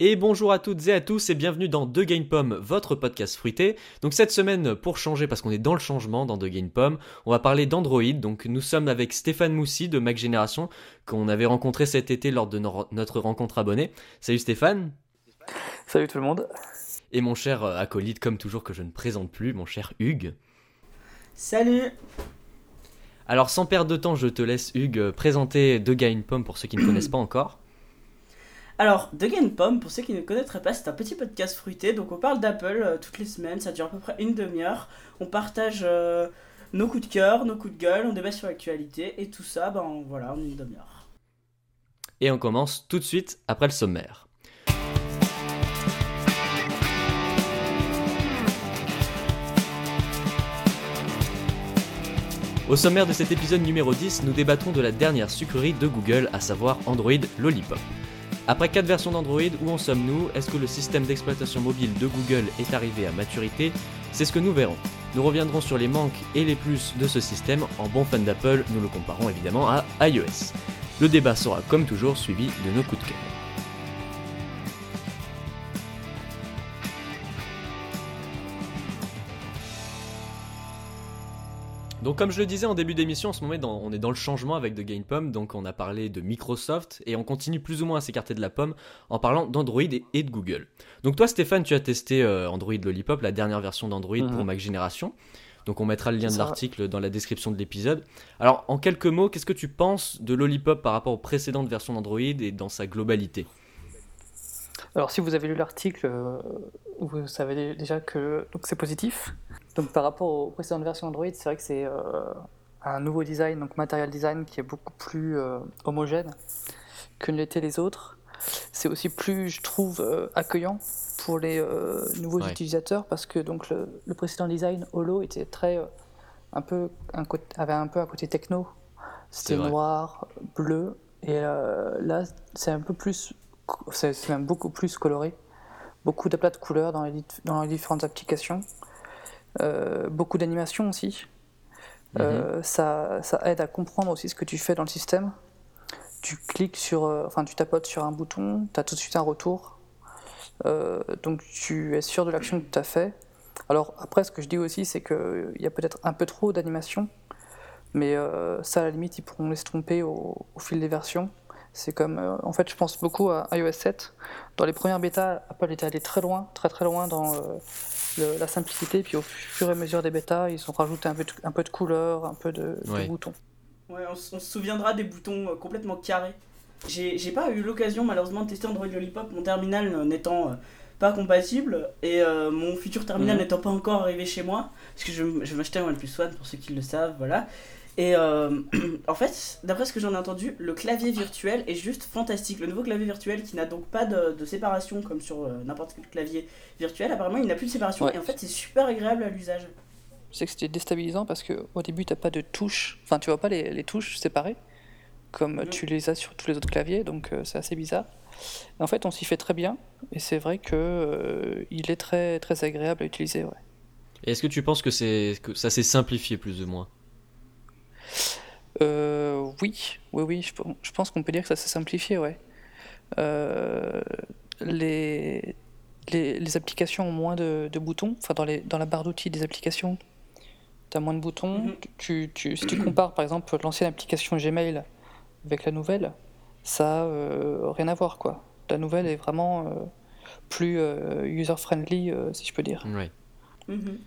Et bonjour à toutes et à tous et bienvenue dans The Game Pomme, votre podcast fruité. Donc cette semaine, pour changer, parce qu'on est dans le changement dans The Game Pomme, on va parler d'Android. Donc nous sommes avec Stéphane Moussy de Mac Génération, qu'on avait rencontré cet été lors de notre rencontre abonnée. Salut Stéphane. Salut tout le monde. Et mon cher euh, acolyte, comme toujours que je ne présente plus, mon cher Hugues. Salut Alors sans perdre de temps, je te laisse Hugues présenter The Game Pomme pour ceux qui ne connaissent pas encore. Alors, The Game Pomme, pour ceux qui ne connaîtraient pas, c'est un petit podcast fruité. Donc, on parle d'Apple euh, toutes les semaines. Ça dure à peu près une demi-heure. On partage euh, nos coups de cœur, nos coups de gueule. On débat sur l'actualité. Et tout ça, ben voilà, en une demi-heure. Et on commence tout de suite après le sommaire. Au sommaire de cet épisode numéro 10, nous débattons de la dernière sucrerie de Google, à savoir Android Lollipop. Après 4 versions d'Android, où en sommes-nous? Est-ce que le système d'exploitation mobile de Google est arrivé à maturité? C'est ce que nous verrons. Nous reviendrons sur les manques et les plus de ce système. En bon fan d'Apple, nous le comparons évidemment à iOS. Le débat sera comme toujours suivi de nos coups de cœur. Donc comme je le disais en début d'émission, en ce moment on est dans le changement avec The Game Pomme, donc on a parlé de Microsoft et on continue plus ou moins à s'écarter de la pomme en parlant d'Android et, de Google. Donc toi Stéphane, tu as testé euh, Android Lollipop, la dernière version d'Android pour mhm. Mac Génération. Donc on mettra le lien de l'article dans la description de l'épisode. Alors en quelques mots, qu'est-ce que tu penses de Lollipop par rapport aux précédentes versions d'Android et dans sa globalité? Alors si vous avez lu l'article, euh, vous savez déjà que c'est positif. Donc par rapport aux précédentes versions Android, c'est vrai que c'est euh, un nouveau design, donc Material Design, qui est beaucoup plus euh, homogène que ne l'étaient les autres. C'est aussi plus, je trouve, accueillant pour les nouveaux utilisateurs parce que donc le, précédent design Holo était très un peu un avait un peu un côté techno. C'était noir, bleu, et là c'est un peu plus c'est même beaucoup plus coloré. Beaucoup d'aplats de couleurs dans les, dans les différentes applications. Euh, beaucoup d'animation aussi. Euh, mhm. ça, ça, aide à comprendre aussi ce que tu fais dans le système. Tu cliques sur, euh, enfin tu tapotes sur un bouton, tu as tout de suite un retour. donc tu es sûr de l'action que tu as fait. Alors après, ce que je dis aussi, c'est qu'il y a peut-être un peu trop d'animation, mais ça à la limite, ils pourront se tromper au fil des versions. C'est comme, euh, en fait, je pense beaucoup à iOS 7. Dans les premières bêtas, Apple était allé très loin, très très loin dans euh, la simplicité. Puis au fur et à mesure des bêtas, ils ont rajouté un peu de, un peu de couleur, un peu de, boutons. Ouais, on, se souviendra des boutons euh, complètement carrés. J'ai pas eu l'occasion malheureusement de tester Android Lollipop, mon terminal n'étant pas compatible et mon futur terminal mhm. n'étant pas encore arrivé chez moi, parce que je, je vais m'acheter un OnePlus One pour ceux qui le savent, voilà. Et euh, en fait, d'après ce que j'en ai entendu, le clavier virtuel est juste fantastique. Le nouveau clavier virtuel qui n'a donc pas de, séparation comme sur euh, n'importe quel clavier virtuel, apparemment il n'a plus de séparation et en fait c'est super agréable à l'usage. Je sais que c'était déstabilisant parce qu'au début tu n'as pas de touches, enfin tu vois pas les, les touches séparées comme tu les as sur tous les autres claviers, donc euh, c'est assez bizarre. en fait on s'y fait très bien et c'est vrai que il est très, très agréable à utiliser. Ouais. Est-ce que tu penses que, que ça s'est simplifié plus ou moins? Euh, oui, oui, oui, je, pense qu'on peut dire que ça s'est simplifié, ouais. Euh, les, les, applications ont moins de, boutons, enfin dans, les, dans la barre d'outils des applications, tu as moins de boutons. Mhm. tu, tu, si tu compares par exemple l'ancienne application Gmail avec la nouvelle, ça n'a rien à voir, quoi. La nouvelle est vraiment euh, plus user-friendly, si je peux dire. Oui. Mhm.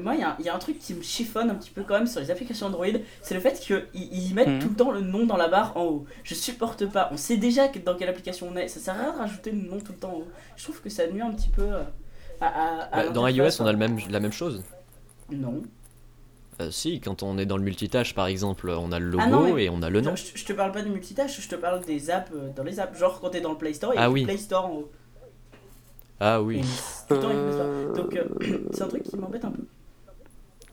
Moi, il y, a un truc qui me chiffonne un petit peu quand même sur les applications Android, c'est le fait qu'ils mettent mhm. tout le temps le nom dans la barre en haut. Je supporte pas. On sait déjà dans quelle application on est. Ça sert à rien de rajouter le nom tout le temps en haut. Je trouve que ça nuit un petit peu euh, à. Bah, dans iOS, on a le même, la même chose. Non. Euh, si, quand on est dans le multitâche par exemple, on a le logo ah et on a le nom. je, te parle pas du multitâche, je te parle des apps euh, dans les apps. Genre quand t'es dans le Play Store, il y a ah, oui. Play Store en haut. Ah oui. Donc c'est un truc qui m'embête un peu.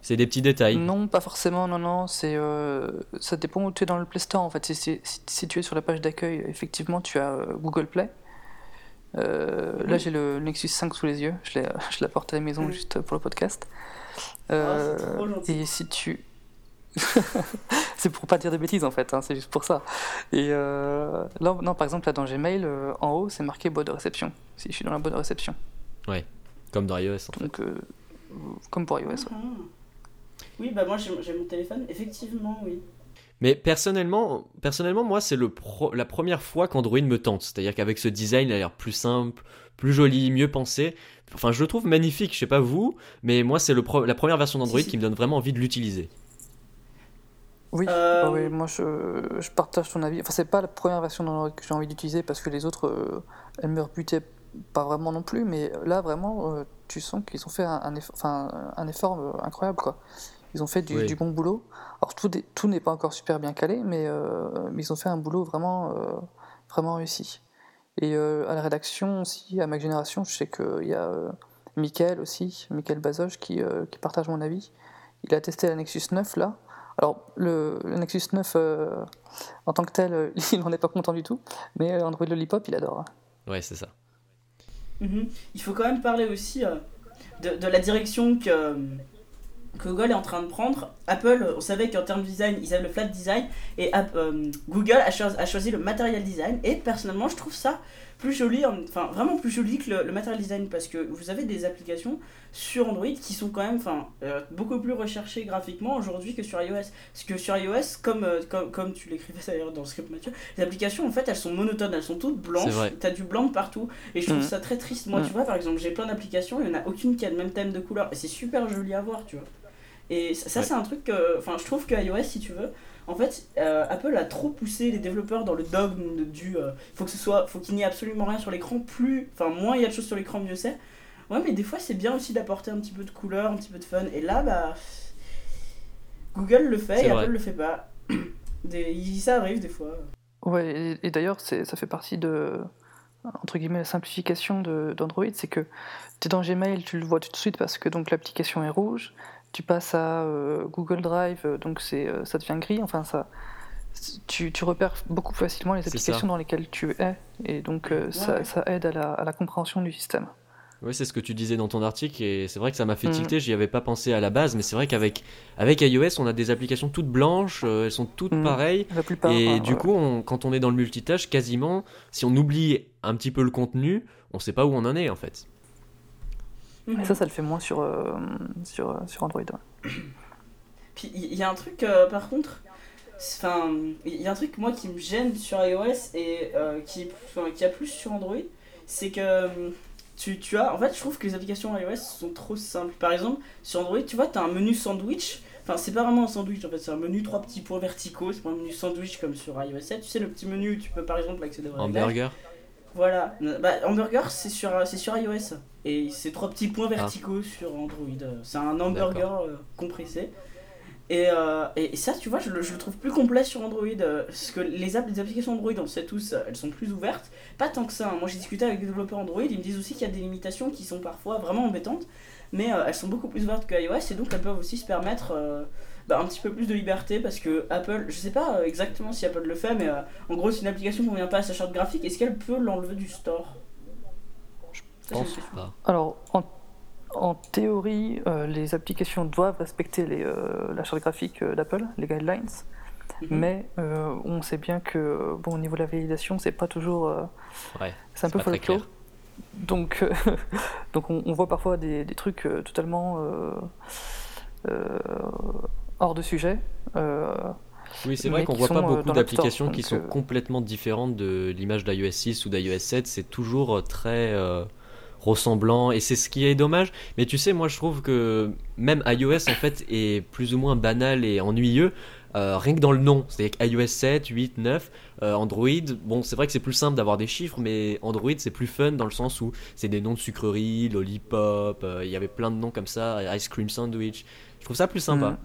C'est des petits détails. Non, pas forcément, non, non. C'est, euh, ça dépend où tu es dans le Play Store en fait. Si, tu es sur la page d'accueil, effectivement, tu as euh, Google Play. Euh, là, j'ai le Nexus 5 sous les yeux. Je, l'ai, je l'apporte à la maison juste pour le podcast. Ah, et si tu. c'est pour pas dire de bêtises en fait, hein, c'est juste pour ça. Et euh, là, non, par exemple, là dans Gmail, euh, en haut, c'est marqué boîte de réception, si je suis dans la boîte de réception. Ouais, comme dans iOS en Donc, euh, comme pour iOS. ouais. Mhm. Oui, bah moi j'ai j'ai mon téléphone, effectivement, oui. Mais personnellement, personnellement moi, c'est le pro- la première fois qu'Android me tente. C'est-à-dire qu'avec ce design, il a l'air plus simple, plus joli, mieux pensé. Enfin, je le trouve magnifique, je sais pas vous, mais moi, c'est le pro- la première version d'Android Si, si. qui me donne vraiment envie de l'utiliser. Oui, Euh, ah oui, moi je, je partage ton avis. Enfin, c'est pas la première version que j'ai envie d'utiliser parce que les autres, euh, elles me rebutaient pas vraiment non plus, mais là vraiment, euh, tu sens qu'ils ont fait un, un un effort incroyable quoi. Ils ont fait du, Oui. du bon boulot. Alors tout, est- tout n'est pas encore super bien calé, mais, mais ils ont fait un boulot vraiment, vraiment réussi. Et à la rédaction aussi, à ma génération, je sais qu'il y a Mickaël aussi, Mickaël Bazoge, qui, qui partage mon avis. Il a testé la Nexus 9 là. Alors, le, le Nexus 9 euh, en tant que tel, euh, il n'en est pas content du tout, mais euh, Android Lollipop, il adore. Ouais, c'est ça. Mhm. Il faut quand même parler aussi euh, de, de la direction que, que Google est en train de prendre. Apple, on savait qu'en termes de design, ils avaient le flat design et euh, Google a, cho- a choisi le material design. Et personnellement, je trouve ça plus joli, en- enfin vraiment plus joli que le, le material design parce que vous avez des applications sur Android qui sont quand même enfin, euh, beaucoup plus recherchées graphiquement aujourd'hui que sur iOS. Parce que sur iOS, comme, euh, comme, comme tu l'écrivais d'ailleurs dans le script Mathieu, les applications en fait elles sont monotones, elles sont toutes blanches, t'as du blanc de partout et je trouve Mhm. ça très triste. Moi, Mhm. tu vois, par exemple, j'ai plein d'applications, il n'y en a aucune qui a le même thème de couleur et c'est super joli à voir, tu vois. Et ça, ça, Ouais. c'est un truc que, enfin, je trouve que iOS, si tu veux, en fait, euh, Apple a trop poussé les développeurs dans le dogme de- du, euh, faut que ce soit, faut qu'il n'y ait absolument rien sur l'écran, plus, enfin, moins il y a de choses sur l'écran, mieux c'est. Ouais, mais des fois, c'est bien aussi d'apporter un petit peu de couleur, un petit peu de fun. Et là, bah, Google le fait et vrai. Apple le fait pas. Des, ça arrive des fois. Ouais, et, et d'ailleurs, c'est- ça fait partie de, entre guillemets, la simplification de- d'Android, c'est que tu es dans Gmail, tu le vois tout de suite parce que donc l'application est rouge, tu passes à euh, Google Drive, euh, donc c'est, euh, ça devient gris, enfin ça, tu, tu repères beaucoup plus facilement les applications dans lesquelles tu es, et donc euh, ça, Ouais. ça aide à la, à la compréhension du système. Oui, c'est ce que tu disais dans ton article et c'est vrai que ça m'a fait Mhm. tilter, j'y avais pas pensé à la base, mais c'est vrai qu'avec avec iOS, on a des applications toutes blanches, euh, elles sont toutes Mhm. pareilles. La plupart. Et hein, du ouais. coup, on- quand on est dans le multitâche, quasiment, si on oublie un petit peu le contenu, on sait pas où on en est en fait. Et ça, ça le fait moins sur, euh, sur, euh, sur Android. ouais. Puis il y, a un truc, euh, par contre, enfin, il y a un truc moi qui me gêne sur iOS et euh, qui, enfin, qui a plus sur Android, c'est que tu, tu as, en fait, je trouve que les applications iOS sont trop simples. Par exemple, sur Android, tu vois, tu as un menu sandwich. Enfin, c'est pas vraiment un sandwich en fait, c'est un menu trois petits points verticaux, c'est pas un menu sandwich comme sur iOS 7. Tu sais, le petit menu où tu peux par exemple accéder au réglage. Hamburger Voilà, bah, hamburger c'est sur, c'est sur iOS et c'est trois petits points Ah. verticaux sur Android. C'est un hamburger euh, compressé. Et, euh, et, et ça, tu vois, je le, je le trouve plus complet sur Android. euh, parce que les, les applications Android, on le sait tous, elles sont plus ouvertes. Pas tant que ça. hein. Moi, j'ai discuté avec des développeurs Android, ils me disent aussi qu'il y a des limitations qui sont parfois vraiment embêtantes. Mais elles sont beaucoup plus ouvertes que iOS et donc elles peuvent aussi se permettre bah, un petit peu plus de liberté parce que Apple, je sais pas euh, exactement si Apple le fait, mais euh, en gros, c'est une application qui convient pas à sa charte graphique. Est-ce qu'elle peut l'enlever du store? Je pense pas. Alors, en, en théorie, euh, les applications doivent respecter les, euh, la charte graphique euh, d'Apple, les guidelines, Mhm. mais euh, on sait bien que, bon, au niveau de la validation, c'est pas toujours. euh, Ouais, c'est un peu pas très folklore. clair. Donc, euh, donc on, on voit parfois des, des trucs euh, totalement hors de sujet. euh, Oui, c'est vrai qu'on voit pas euh, beaucoup d'applications qui sont euh, complètement différentes de l'image d'iOS 6 ou d'iOS 7. C'est toujours euh, très euh, ressemblant et c'est ce qui est dommage. Mais tu sais, moi je trouve que même iOS en fait est plus ou moins banal et ennuyeux. euh, rien que dans le nom, c'est-à-dire que iOS 7, 8, 9, euh, Android, bon c'est vrai que c'est plus simple d'avoir des chiffres, mais Android c'est plus fun dans le sens où c'est des noms de sucreries, Lollipop, euh, il y avait plein de noms comme ça, Ice Cream Sandwich. Je trouve ça plus sympa. mm.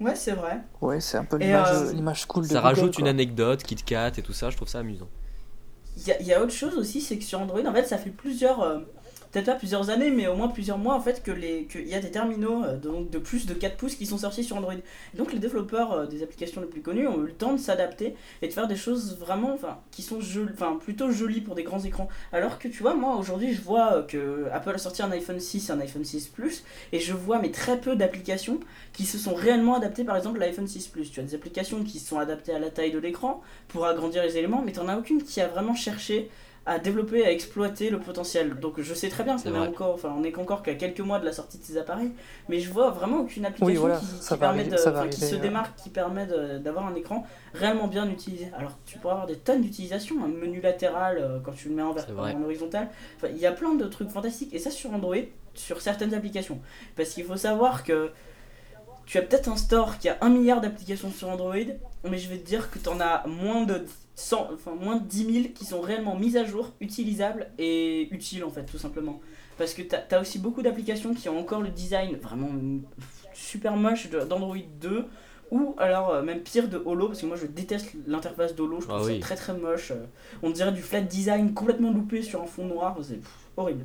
Ouais, c'est vrai. Ouais, c'est un peu l'image euh, l'image cool de Ça Google, rajoute une anecdote, KitKat et tout ça, je trouve ça amusant. Il y, y a autre chose aussi, c'est que sur Android, en fait, ça fait plusieurs, euh, peut-être pas plusieurs années, mais au moins plusieurs mois en fait, que les qu'il y a des terminaux euh, donc de plus de 4 pouces qui sont sortis sur Android. Donc les développeurs euh, des applications les plus connues ont eu le temps de s'adapter et de faire des choses vraiment, qui sont enfin plutôt jolies pour des grands écrans. Alors que tu vois, moi aujourd'hui, je vois euh, que Apple a sorti un iPhone 6 et un iPhone 6 Plus, et je vois mais très peu d'applications qui se sont réellement adaptées. Par exemple, l'iPhone 6 Plus, tu as des applications qui sont adaptées à la taille de l'écran pour agrandir les éléments, mais tu n'en as aucune qui a vraiment cherché à développer, à exploiter le potentiel. Donc je sais très bien qu'on est, encore, enfin, on est qu'encore qu'à quelques mois de la sortie de ces appareils, mais je vois vraiment aucune application qui, permet de, qui se démarque, qui permet d'avoir un écran réellement bien utilisé. Alors tu pourras avoir des tonnes d'utilisation, un menu latéral euh, quand tu le mets en, en horizontal, il y a plein de trucs fantastiques, et ça sur Android, sur certaines applications. Parce qu'il faut savoir que tu as peut-être un store qui a un milliard d'applications sur Android, mais je vais te dire que tu en as moins de enfin, moins de 10 000 qui sont réellement mises à jour, utilisables et utiles en fait, tout simplement. Parce que tu as, aussi beaucoup d'applications qui ont encore le design vraiment super moche d'Android 2 ou alors euh, même pire de Holo parce que moi je déteste l'interface d'Holo, je trouve ah ça très très moche. Euh, on dirait du flat design complètement loupé sur un fond noir, c'est horrible.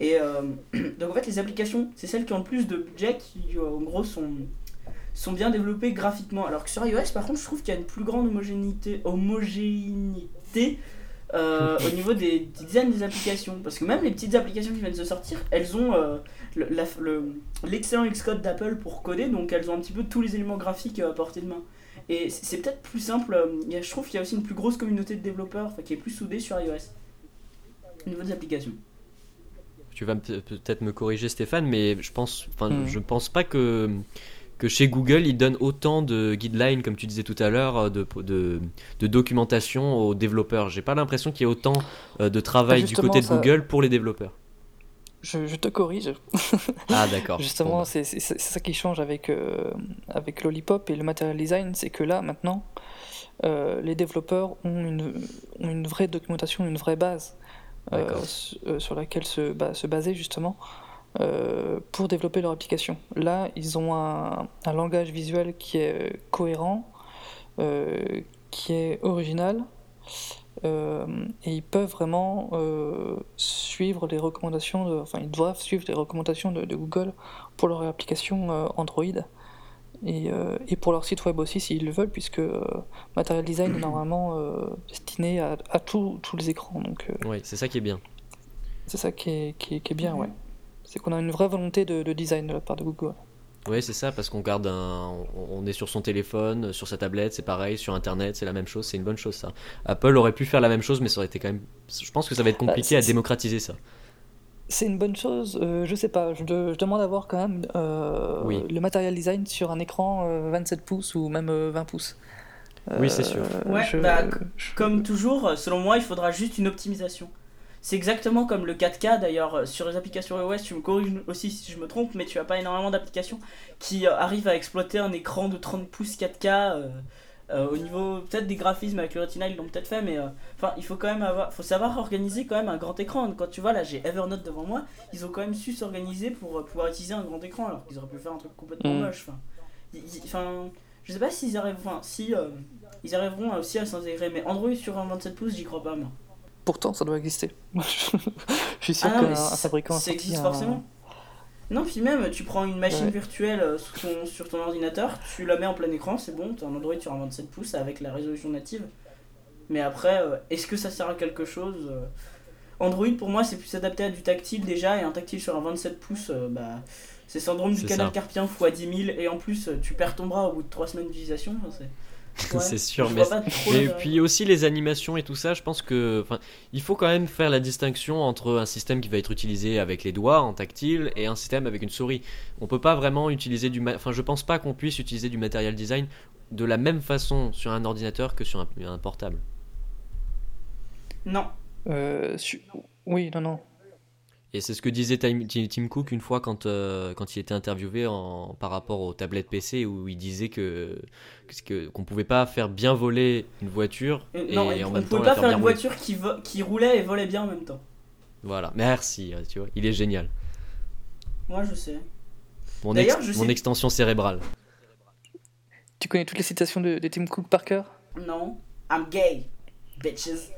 Et euh, donc en fait les applications, c'est celles qui ont le plus de budget qui en gros sont sont bien développés graphiquement. Alors que sur iOS, par contre, je trouve qu'il y a une plus grande homogénéité, homogénéité euh, au niveau des, designs des applications. Parce que même les petites applications qui viennent de sortir, elles ont euh, l'excellent Xcode d'Apple pour coder, donc elles ont un petit peu tous les éléments graphiques à portée de main. Et c'est peut-être plus simple, euh, je trouve qu'il y a aussi une plus grosse communauté de développeurs qui est plus soudée sur iOS au niveau des applications tu vas peut-être me corriger Stéphane, mais je pense, enfin, hmm. je pense pas que que chez Google, ils donnent autant de guidelines, comme tu disais tout à l'heure, de, de, de, documentation aux développeurs. J'ai pas l'impression qu'il y ait autant euh, de travail du côté de Google pour les développeurs. Je, te corrige. Ah d'accord. Justement, c'est ça qui change avec, euh, avec Lollipop et le material design, c'est que là, maintenant, euh, les développeurs ont une, ont une, vraie documentation, une vraie base sur laquelle se, se baser justement euh, pour développer leur application. Là, ils ont un, langage visuel qui est cohérent, euh, qui est original, euh, et ils peuvent vraiment suivre les recommandations, de, enfin ils doivent suivre les recommandations de, Google pour leur application Android. Et, et, pour leur site web aussi s'ils le veulent, puisque Material Design est normalement destiné à, à tous les écrans. Donc, oui, c'est ça qui est bien. C'est ça qui est, qui est, bien, ouais. C'est qu'on a une vraie volonté de, design de la part de Google. Oui, c'est ça, parce qu'on garde un. On est sur son téléphone, sur sa tablette, c'est pareil, sur internet, c'est la même chose, c'est une bonne chose ça. Apple aurait pu faire la même chose, mais ça aurait été quand même. Je pense que ça va être bah, compliqué à démocratiser ça. C'est une bonne chose, euh, je sais pas, je, demande à voir quand même euh, le matériel design sur un écran 27 euh, pouces ou même 20 pouces. oui, c'est sûr. Ouais, bah, comme toujours, selon moi, il faudra juste une optimisation. C'est exactement comme le 4K d'ailleurs euh, sur les applications iOS, tu me corriges aussi si je me trompe, mais tu as pas énormément d'applications qui euh, arrivent à exploiter un écran de 30 pouces 4K euh, au niveau peut-être des graphismes avec le Retina, ils l'ont peut-être fait, mais enfin il faut quand même avoir, faut savoir organiser quand même un grand écran. Quand tu vois là, j'ai Evernote devant moi, ils ont quand même su s'organiser pour pouvoir utiliser un grand écran alors qu'ils auraient pu faire un truc complètement mm. moche. Enfin, je sais pas s'ils arrivent, enfin si ils arriveront aussi à s'intégrer, mais Android sur un 27 pouces, j'y crois pas moi. Pourtant, ça doit exister. je suis sûr ah qu'un fabricant. Ça existe forcément. Non, puis même, tu prends une machine virtuelle euh, sur ton ordinateur, tu la mets en plein écran, c'est bon, tu as un Android sur un 27 pouces avec la résolution native. Mais après, euh, est-ce que ça sert à quelque chose euh? Android, pour moi, c'est plus adapté à du tactile déjà, et un tactile sur un 27 pouces, bah, c'est syndrome du canal carpien x 10 000, et en plus, tu perds ton bras au bout de 3 semaines d'utilisation. c'est c'est sûr, mais et puis aussi les animations et tout ça, je pense que, enfin, il faut quand même faire la distinction entre un système qui va être utilisé avec les doigts en tactile et un système avec une souris. On peut pas vraiment utiliser du, enfin, je pense pas qu'on puisse utiliser du matériel design de la même façon sur un ordinateur que sur un, portable. Non. Euh, oui, non, non. Et c'est ce que disait Tim Cook une fois quand, euh, quand il était interviewé en, par rapport aux tablettes PC où il disait que qu'on ne pouvait pas faire bien voler une voiture euh, et, en même temps. On ne pouvait pas faire, une voiture qui, qui roulait et volait bien en même temps. Voilà, merci, tu vois, il est génial. Moi je sais. Mon, mon extension cérébrale. Tu connais toutes les citations de, Tim Cook par cœur? Non. I'm gay, bitches.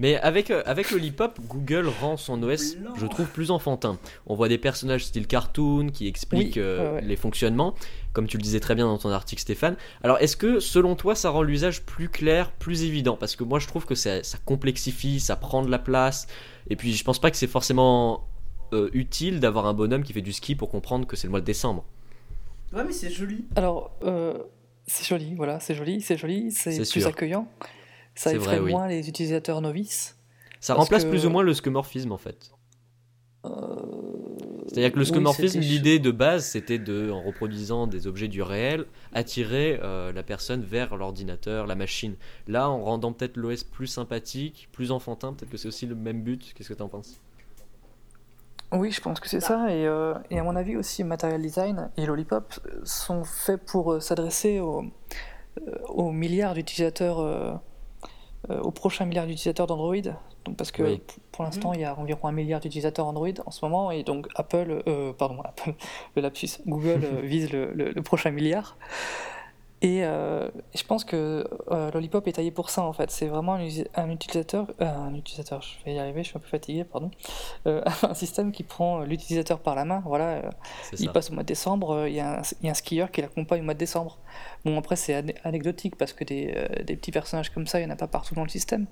Mais avec, euh, avec Lollipop, Google rend son OS, je trouve, plus enfantin. On voit des personnages style cartoon qui expliquent Oui, euh, ouais, les fonctionnements, comme tu le disais très bien dans ton article, Stéphane. Alors, est-ce que, selon toi, ça rend l'usage plus clair, plus évident? Parce que moi, je trouve que ça, ça complexifie, ça prend de la place. Et puis, je pense pas que c'est forcément euh, utile d'avoir un bonhomme qui fait du ski pour comprendre que c'est le mois de décembre. Ouais, mais c'est joli. Alors, euh, c'est joli, voilà, c'est joli, c'est joli, c'est C'est plus sûr. accueillant. Ça effraie vrai, oui. moins les utilisateurs novices. Ça remplace que- plus ou moins le skeuomorphisme, en fait. Euh, C'est-à-dire que le oui, c'était- l'idée de base, c'était de, en reproduisant des objets du réel, attirer euh, la personne vers l'ordinateur, la machine. Là, en rendant peut-être l'OS plus sympathique, plus enfantin, peut-être que c'est aussi le même but. Qu'est-ce que tu en penses? Oui, je pense que c'est ça. Et, euh, et à mon avis aussi, Material Design et Lollipop sont faits pour euh, s'adresser aux, aux milliards d'utilisateurs, euh, aux prochains milliards d'utilisateurs d'Android. Donc parce que Oui. pour l'instant, il y a environ un milliard d'utilisateurs Android en ce moment, et donc Apple, euh, pardon, Apple, le lapsus, Google euh, vise le, le- le prochain milliard. Et euh, je pense que euh, Lollipop est taillé pour ça en fait. C'est vraiment un, utilisateur, euh, un utilisateur. Je vais y arriver, je suis un peu fatigué, pardon. Euh, un système qui prend l'utilisateur par la main. Voilà, euh, il ça. passe au mois de décembre. euh, Il y, a un- il y a un skieur qui l'accompagne au mois de décembre. Bon après c'est ane- anecdotique parce que des, euh, des petits personnages comme ça, il n'y en a pas partout dans le système.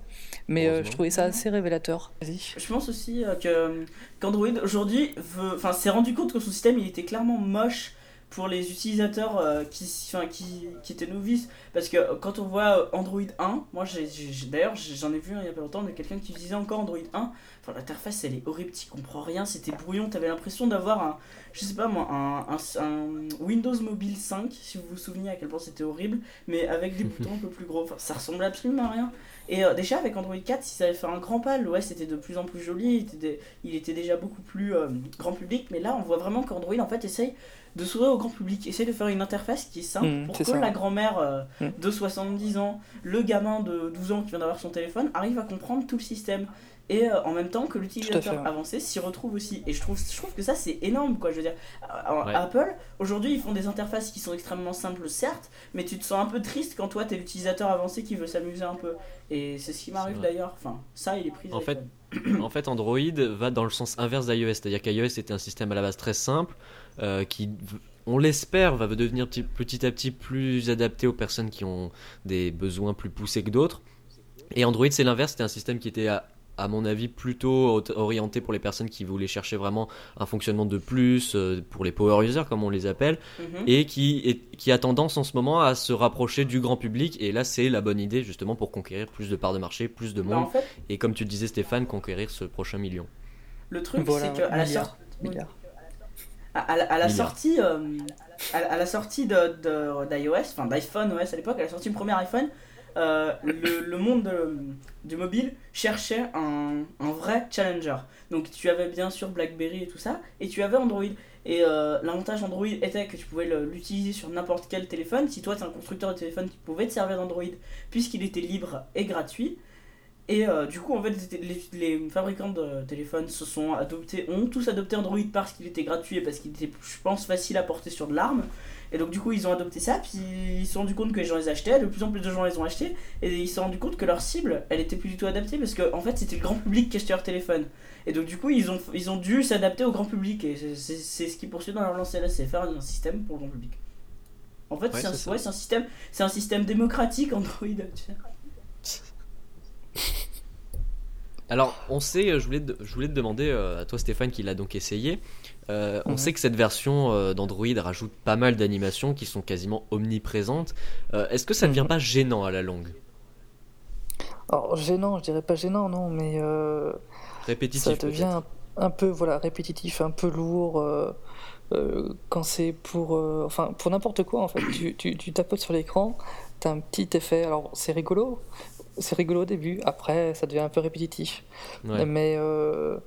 Mais euh, je trouvais ça assez révélateur. Vas-y. Je pense aussi euh, que qu'Android aujourd'hui veut, enfin, s'est rendu compte que son système il était clairement moche pour les utilisateurs euh, qui, enfin, qui, qui étaient novices. Parce que quand on voit euh, Android 1, moi j'ai, d'ailleurs j'en ai vu il y a pas longtemps de quelqu'un qui utilisait encore Android 1. Enfin, l'interface elle est horrible, tu comprends rien, c'était brouillon, t'avais l'impression d'avoir un, je sais pas moi, un, un, un Windows Mobile 5, si vous vous souvenez à quel point c'était horrible, mais avec des boutons un peu plus gros. Enfin, ça ressemblait absolument à rien. Et euh, déjà avec Android 4, si ça avait fait un grand pas, l'OS était de plus en plus joli, il était, il était déjà beaucoup plus euh, grand public, mais là on voit vraiment qu'Android en fait essaye de s'ouvrir au grand public, essaye de faire une interface qui est simple Mm, pour que ça. la grand-mère euh, Mm. de 70 ans, le gamin de 12 ans qui vient d'avoir son téléphone arrive à comprendre tout le système. Et euh, en même temps que l'utilisateur avancé s'y retrouve aussi. Et je trouve, je trouve que ça c'est énorme quoi. Je veux dire, Ouais. Apple, aujourd'hui ils font des interfaces qui sont extrêmement simples certes, mais tu te sens un peu triste quand toi t'es l'utilisateur avancé qui veut s'amuser un peu. Et c'est ce qui m'arrive d'ailleurs. Enfin, ça il est pris. En fait, en fait, Android va dans le sens inverse d'iOS, c'est-à-dire qu'iOS était un système à la base très simple, euh, qui, on l'espère, va devenir petit, petit à petit plus adapté aux personnes qui ont des besoins plus poussés que d'autres. Et Android, c'est l'inverse, c'était un système qui était à, à mon avis plutôt orienté pour les personnes qui voulaient chercher vraiment un fonctionnement de plus, euh, pour les power users comme on les appelle, Mhm. et qui, est, qui a tendance en ce moment à se rapprocher du grand public. Et là, c'est la bonne idée justement pour conquérir plus de parts de marché, plus de Bah, monde. en fait, Et comme tu le disais Stéphane, conquérir ce prochain million. le truc Voilà, c'est qu'à la milliard, sortie. milliard. À, à la, à la Milliard. sortie, euh, à, la sortie de, d'iOS, enfin d'iPhone OS à l'époque, à la sortie du premier iPhone, euh, le, le monde de- du mobile cherchait un, un vrai challenger. Donc tu avais bien sûr BlackBerry et tout ça, et tu avais Android. Et euh, l'avantage Android était que tu pouvais l'utiliser sur n'importe quel téléphone. Si toi tu es un constructeur de téléphone qui pouvait te servir d'Android, puisqu'il était libre et gratuit. Et euh, du coup, en fait, les, les- les fabricants de téléphones se sont adoptés, ont tous adopté Android parce qu'il était gratuit et parce qu'il était, je pense, facile à porter sur de l'arme. Et donc, du coup, ils ont adopté ça, puis ils se sont rendus compte que les gens les achetaient, de plus en plus de gens les ont achetés, et ils se sont rendus compte que leur cible, elle était plus du tout adaptée parce que, en fait, c'était le grand public qui achetait leur téléphone. Et donc, du coup, ils ont, ils ont dû s'adapter au grand public, et c'est- ce qu'ils poursuivent dans leur lancée là, c'est faire un système pour le grand public. En fait, Ouais, c'est un, ouais, un système, un système démocratique Android. Tu sais. Alors, on sait, euh, je voulais, te- je voulais te demander euh, à toi Stéphane qui l'a donc essayé, euh, on sait que cette version euh, d'Android rajoute pas mal d'animations qui sont quasiment omniprésentes. Est-ce que ça ne devient Mhm. pas gênant à la longue? Alors gênant, je dirais pas gênant, non, mais Répétitif ça devient un, un peu voilà répétitif, un peu lourd. quand c'est pour, enfin pour n'importe quoi en fait, tu, tu, tu tapotes sur l'écran, t'as un petit effet. Alors c'est rigolo, c'est rigolo au début. Après, ça devient un peu répétitif. Ouais. Mais euh,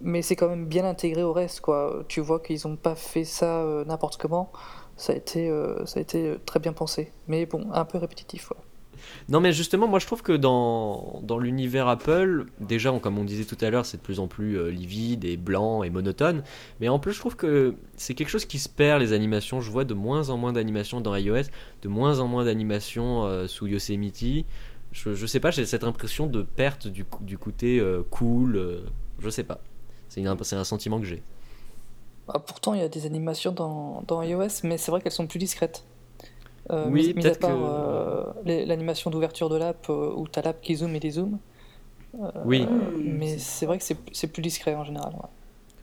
mais c'est quand même bien intégré au reste quoi. Tu vois qu'ils ont pas fait ça euh, n'importe comment. Ça a été euh, ça a été très bien pensé. Mais bon, un peu répétitif. ouais. Non mais justement, moi je trouve que dans, dans l'univers Apple, déjà comme on disait tout à l'heure, c'est de plus en plus euh, livide et blanc et monotone. Mais en plus je trouve que c'est quelque chose qui se perd les animations. Je vois de moins en moins d'animations dans iOS, de moins en moins d'animations euh, sous Yosemite. Je, je sais pas, j'ai cette impression de perte du, du côté euh, cool. euh, je sais pas. C'est un sentiment que j'ai. Ah, pourtant, il y a des animations dans, dans iOS, mais c'est vrai qu'elles sont plus discrètes. Euh, Oui, mis, mis à peut-être part que- l'animation d'ouverture de l'app où t'as l'app qui zoome et dézoome. Oui. Mais c'est vrai que c'est c'est plus discret en général. ouais.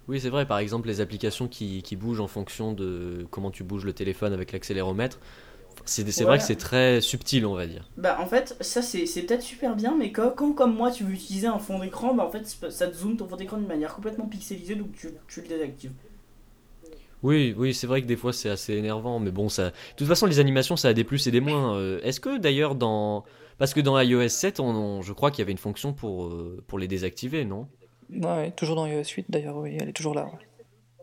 Oui, c'est vrai, par exemple, les applications qui, qui bougent en fonction de comment tu bouges le téléphone avec l'accéléromètre. C'est vrai que c'est très subtil, on va dire. Bah en fait, ça c'est peut-être super bien, mais quand, quand comme moi tu veux utiliser un fond d'écran, bah en fait ça te zoome ton fond d'écran d'une manière complètement pixelisée, donc tu, tu le désactives. Oui, oui, c'est vrai que des fois c'est assez énervant, mais bon, ça. De toute façon, les animations, ça a des plus et des moins. Euh, Est-ce que d'ailleurs dans. Parce que dans iOS 7, on, on- je crois qu'il y avait une fonction pour, euh, pour les désactiver, non? Ouais, toujours dans iOS 8 d'ailleurs, oui, elle est toujours là. ouais.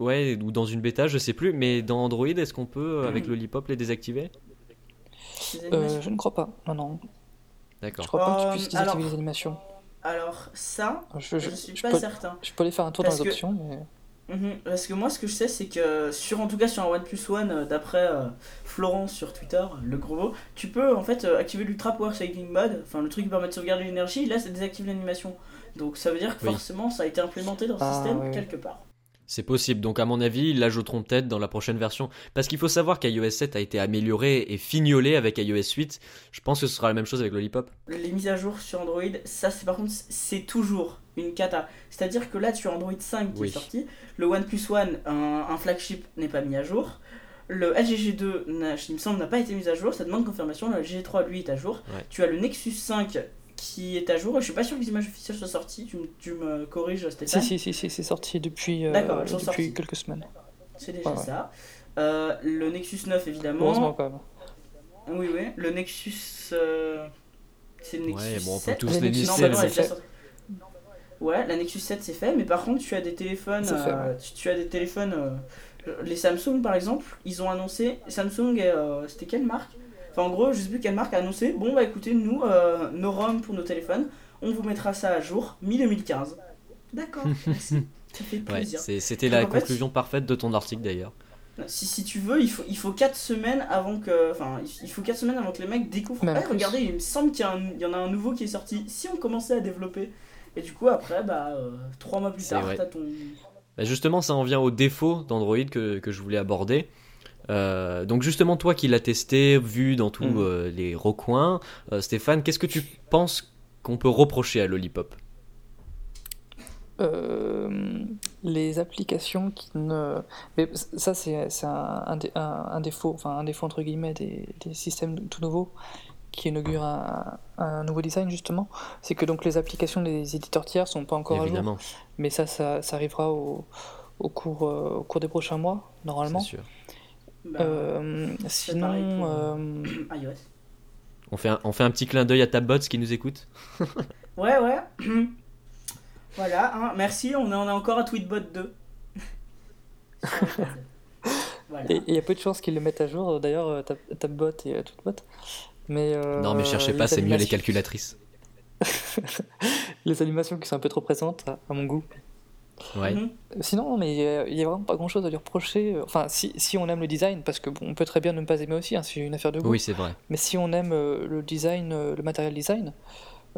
Ouais, ou dans une bêta, je sais plus, mais dans Android, est-ce qu'on peut, euh, avec Mhm. Lollipop, les désactiver? Euh, je ne crois pas. Non, non. Je D'accord. crois pas que tu Euh, puisses désactiver alors- les animations. Alors ça, Je, je, je, suis je pas peux, certain. je peux aller faire un tour Parce dans les que- options, mais. Mhm, Parce que moi ce que je sais c'est que sur en tout cas sur un OnePlus One euh, d'après euh, Florence sur Twitter, le gros mot, tu peux en fait euh, activer l'Ultra Power Saving Mode, enfin le truc qui permet de sauvegarder l'énergie, là ça désactive l'animation. Donc ça veut dire que Oui. forcément ça a été implémenté dans le Ah, système oui. quelque part. C'est possible, donc à mon avis, ils l'ajouteront peut-être dans la prochaine version. Parce qu'il faut savoir qu'iOS 7 a été amélioré et fignolé avec iOS 8. Je pense que ce sera la même chose avec Lollipop. Les mises à jour sur Android, ça c'est par contre c'est toujours une cata. C'est-à-dire que là tu as Android 5 qui Oui. est sorti, le OnePlus One, un, un flagship n'est pas mis à jour. Le LG G2, n'a- il me semble, n'a pas été mis à jour, ça demande confirmation. Le LG G3, lui, est à jour. Ouais. Tu as le Nexus 5 qui est à jour. Je suis pas sûr que les images officielles soient sorties. Tu, me- tu me corriges, Stéphane. Si, si, si, si, c'est sorti depuis, euh, depuis sorties. quelques semaines. C'est déjà Ouais, ouais. ça. Euh, le Nexus 9, évidemment. Heureusement quand même. Oui, oui. Le Nexus. euh, C'est le Nexus Ouais, bon, on peut 7. tous Les Non, bah. Ouais, la Nexus 7 c'est fait, mais par contre tu as des téléphones, fait, tu, tu as des téléphones, euh, les Samsung par exemple, ils ont annoncé, Samsung, euh, c'était quelle marque? Enfin en gros, je sais plus quelle marque a annoncé, bon bah écoutez, nous, euh, nos ROM pour nos téléphones, on vous mettra ça à jour mi-2015. D'accord, ça fait plaisir. c'était la fait, conclusion parfaite de ton article d'ailleurs. Si, si tu veux, il faut, il faut 4 semaines avant que. Enfin, il faut 4 semaines avant que les mecs découvrent. Même Ah, plus. regardez, il me semble qu'il y, en a un nouveau qui est sorti. Si on commençait à développer. Et du coup, après, bah, 3 mois plus tard, t'as ton. Bah, justement, ça en vient aux défauts d'Android que, que je voulais aborder. Euh, donc justement, toi qui l'as testé, vu dans tous Mhm. euh, les recoins, euh, Stéphane, qu'est-ce que tu penses qu'on peut reprocher à Lollipop? Euh, les applications qui ne. Mais ça, c'est c'est un, un dé- un- un défaut, enfin un défaut entre guillemets des, des systèmes tout nouveaux qui inaugurent un, un nouveau design justement. C'est que donc les applications des éditeurs tiers sont pas encore à jour. Évidemment, Mais ça, ça, ça arrivera au, au, cours, euh, au cours des prochains mois, normalement. sûr. Bah, Euh, sinon, pour, euh, iOS. On fait, un, on fait un petit clin d'œil à Tabbots qui nous écoute. Ouais, ouais. voilà, hein, merci, on est, on est encore à Tweetbot 2. voilà. et il y a peu de chances qu'ils le mettent à jour, d'ailleurs, euh, Tab- Tabbot et euh, Tweetbot. Mais, euh, non, mais cherchez pas, c'est mieux les calculatrices. les animations qui sont un peu trop présentes, à mon goût. Ouais. Mhm. Sinon, mais il y a- vraiment pas grand chose à lui reprocher. Enfin, si, si on aime le design, parce que bon, on peut très bien ne pas aimer aussi, hein, c'est une affaire de goût. Oui, c'est vrai. Mais si on aime euh, le design, euh, le matériel design,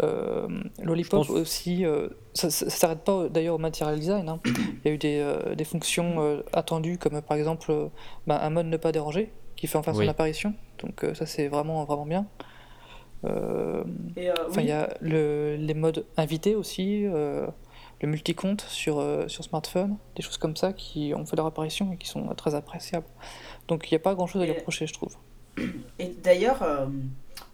euh, Lollipop Je pense- aussi, euh, ça, ça, ça s'arrête pas euh, d'ailleurs au matériel design. hein. Il y a eu des, euh, des fonctions euh, attendues, comme euh, par exemple euh, bah, un mode ne pas déranger, qui fait enfin Oui. son apparition. Donc euh, ça c'est vraiment vraiment bien. Euh, euh, Enfin, oui. il y a le, les modes invités aussi, euh, le multicompte sur, euh, sur smartphone, des choses comme ça qui ont fait leur apparition et qui sont très appréciables. Donc il n'y a pas grand chose à lui reprocher, je trouve. Et d'ailleurs, euh,